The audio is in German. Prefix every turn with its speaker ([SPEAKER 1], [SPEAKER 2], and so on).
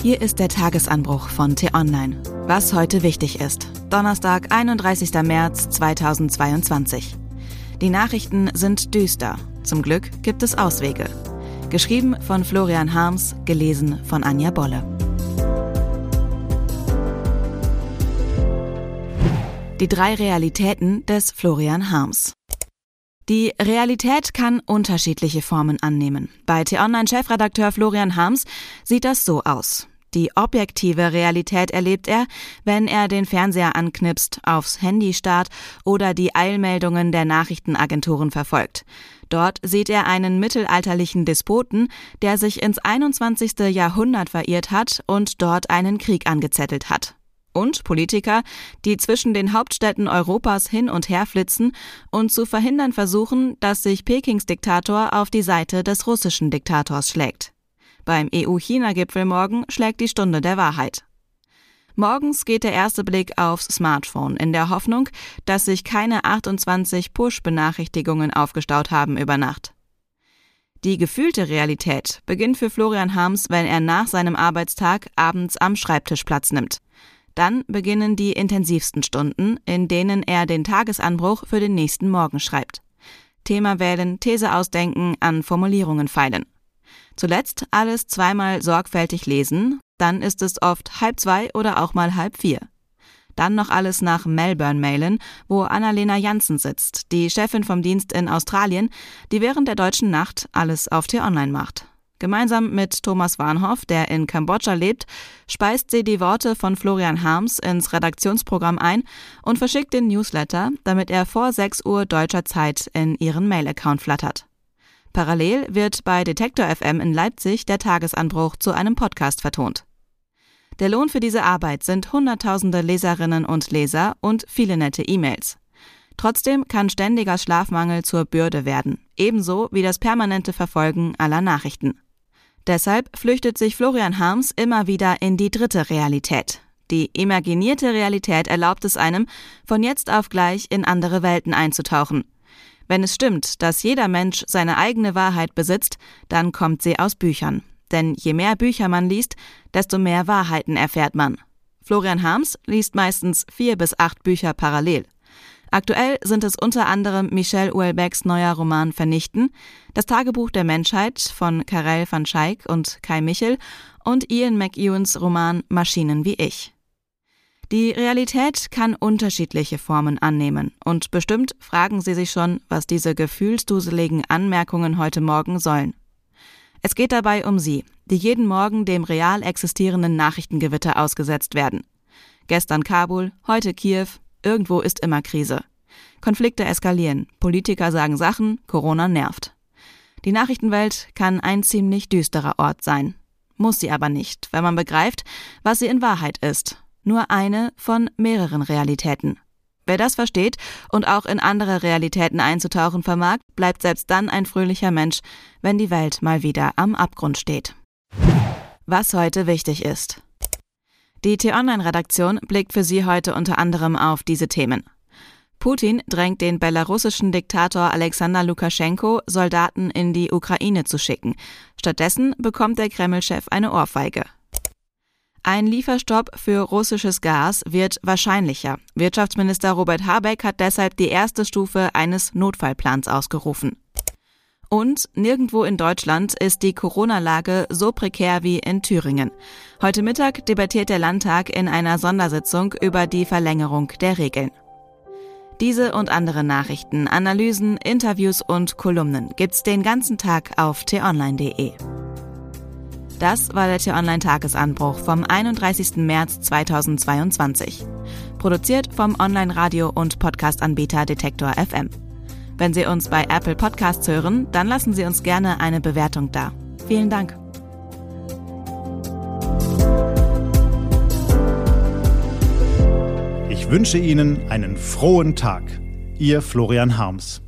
[SPEAKER 1] Hier ist der Tagesanbruch von T-Online. Was heute wichtig ist. Donnerstag, 31. März 2022. Die Nachrichten sind düster. Zum Glück gibt es Auswege. Geschrieben von Florian Harms, gelesen von Anja Bolle. Die drei Realitäten des Florian Harms. Die Realität kann unterschiedliche Formen annehmen. Bei T-Online-Chefredakteur Florian Harms sieht das so aus. Die objektive Realität erlebt er, wenn er den Fernseher anknipst, aufs Handy starrt oder die Eilmeldungen der Nachrichtenagenturen verfolgt. Dort sieht er einen mittelalterlichen Despoten, der sich ins 21. Jahrhundert verirrt hat und dort einen Krieg angezettelt hat und Politiker, die zwischen den Hauptstädten Europas hin und her flitzen und zu verhindern versuchen, dass sich Pekings Diktator auf die Seite des russischen Diktators schlägt. Beim EU-China-Gipfel morgen schlägt die Stunde der Wahrheit. Morgens geht der erste Blick aufs Smartphone in der Hoffnung, dass sich keine 28 Push-Benachrichtigungen aufgestaut haben über Nacht. Die gefühlte Realität beginnt für Florian Harms, wenn er nach seinem Arbeitstag abends am Schreibtisch Platz nimmt. Dann beginnen die intensivsten Stunden, in denen er den Tagesanbruch für den nächsten Morgen schreibt. Thema wählen, These ausdenken, an Formulierungen feilen. Zuletzt alles zweimal sorgfältig lesen, dann ist es oft halb zwei oder auch mal halb vier. Dann noch alles nach Melbourne mailen, wo Annalena Janssen sitzt, die Chefin vom Dienst in Australien, die während der deutschen Nacht alles auf T-Online macht. Gemeinsam mit Thomas Warnhoff, der in Kambodscha lebt, speist sie die Worte von Florian Harms ins Redaktionsprogramm ein und verschickt den Newsletter, damit er vor 6 Uhr deutscher Zeit in ihren Mail-Account flattert. Parallel wird bei Detektor FM in Leipzig der Tagesanbruch zu einem Podcast vertont. Der Lohn für diese Arbeit sind Hunderttausende Leserinnen und Leser und viele nette E-Mails. Trotzdem kann ständiger Schlafmangel zur Bürde werden, ebenso wie das permanente Verfolgen aller Nachrichten. Deshalb flüchtet sich Florian Harms immer wieder in die dritte Realität. Die imaginierte Realität erlaubt es einem, von jetzt auf gleich in andere Welten einzutauchen. Wenn es stimmt, dass jeder Mensch seine eigene Wahrheit besitzt, dann kommt sie aus Büchern. Denn je mehr Bücher man liest, desto mehr Wahrheiten erfährt man. Florian Harms liest meistens vier bis acht Bücher parallel. Aktuell sind es unter anderem Michel Houellebecqs neuer Roman Vernichten, das Tagebuch der Menschheit von Karel van Schaik und Kai Michel und Ian McEwans Roman Maschinen wie ich. Die Realität kann unterschiedliche Formen annehmen und bestimmt fragen Sie sich schon, was diese gefühlsduseligen Anmerkungen heute Morgen sollen. Es geht dabei um Sie, die jeden Morgen dem real existierenden Nachrichtengewitter ausgesetzt werden. Gestern Kabul, heute Kiew, Irgendwo ist immer Krise. Konflikte eskalieren, Politiker sagen Sachen, Corona nervt. Die Nachrichtenwelt kann ein ziemlich düsterer Ort sein. Muss sie aber nicht, wenn man begreift, was sie in Wahrheit ist. Nur eine von mehreren Realitäten. Wer das versteht und auch in andere Realitäten einzutauchen vermag, bleibt selbst dann ein fröhlicher Mensch, wenn die Welt mal wieder am Abgrund steht. Was heute wichtig ist. Die T-Online-Redaktion blickt für Sie heute unter anderem auf diese Themen. Putin drängt den belarussischen Diktator Alexander Lukaschenko, Soldaten in die Ukraine zu schicken. Stattdessen bekommt der Kreml-Chef eine Ohrfeige. Ein Lieferstopp für russisches Gas wird wahrscheinlicher. Wirtschaftsminister Robert Habeck hat deshalb die erste Stufe eines Notfallplans ausgerufen. Und nirgendwo in Deutschland ist die Corona-Lage so prekär wie in Thüringen. Heute Mittag debattiert der Landtag in einer Sondersitzung über die Verlängerung der Regeln. Diese und andere Nachrichten, Analysen, Interviews und Kolumnen gibt's den ganzen Tag auf t-online.de. Das war der T-Online Tagesanbruch vom 31. März 2022. Produziert vom Online-Radio- und Podcast-Anbieter Detektor FM. Wenn Sie uns bei Apple Podcasts hören, dann lassen Sie uns gerne eine Bewertung da. Vielen Dank.
[SPEAKER 2] Ich wünsche Ihnen einen frohen Tag. Ihr Florian Harms.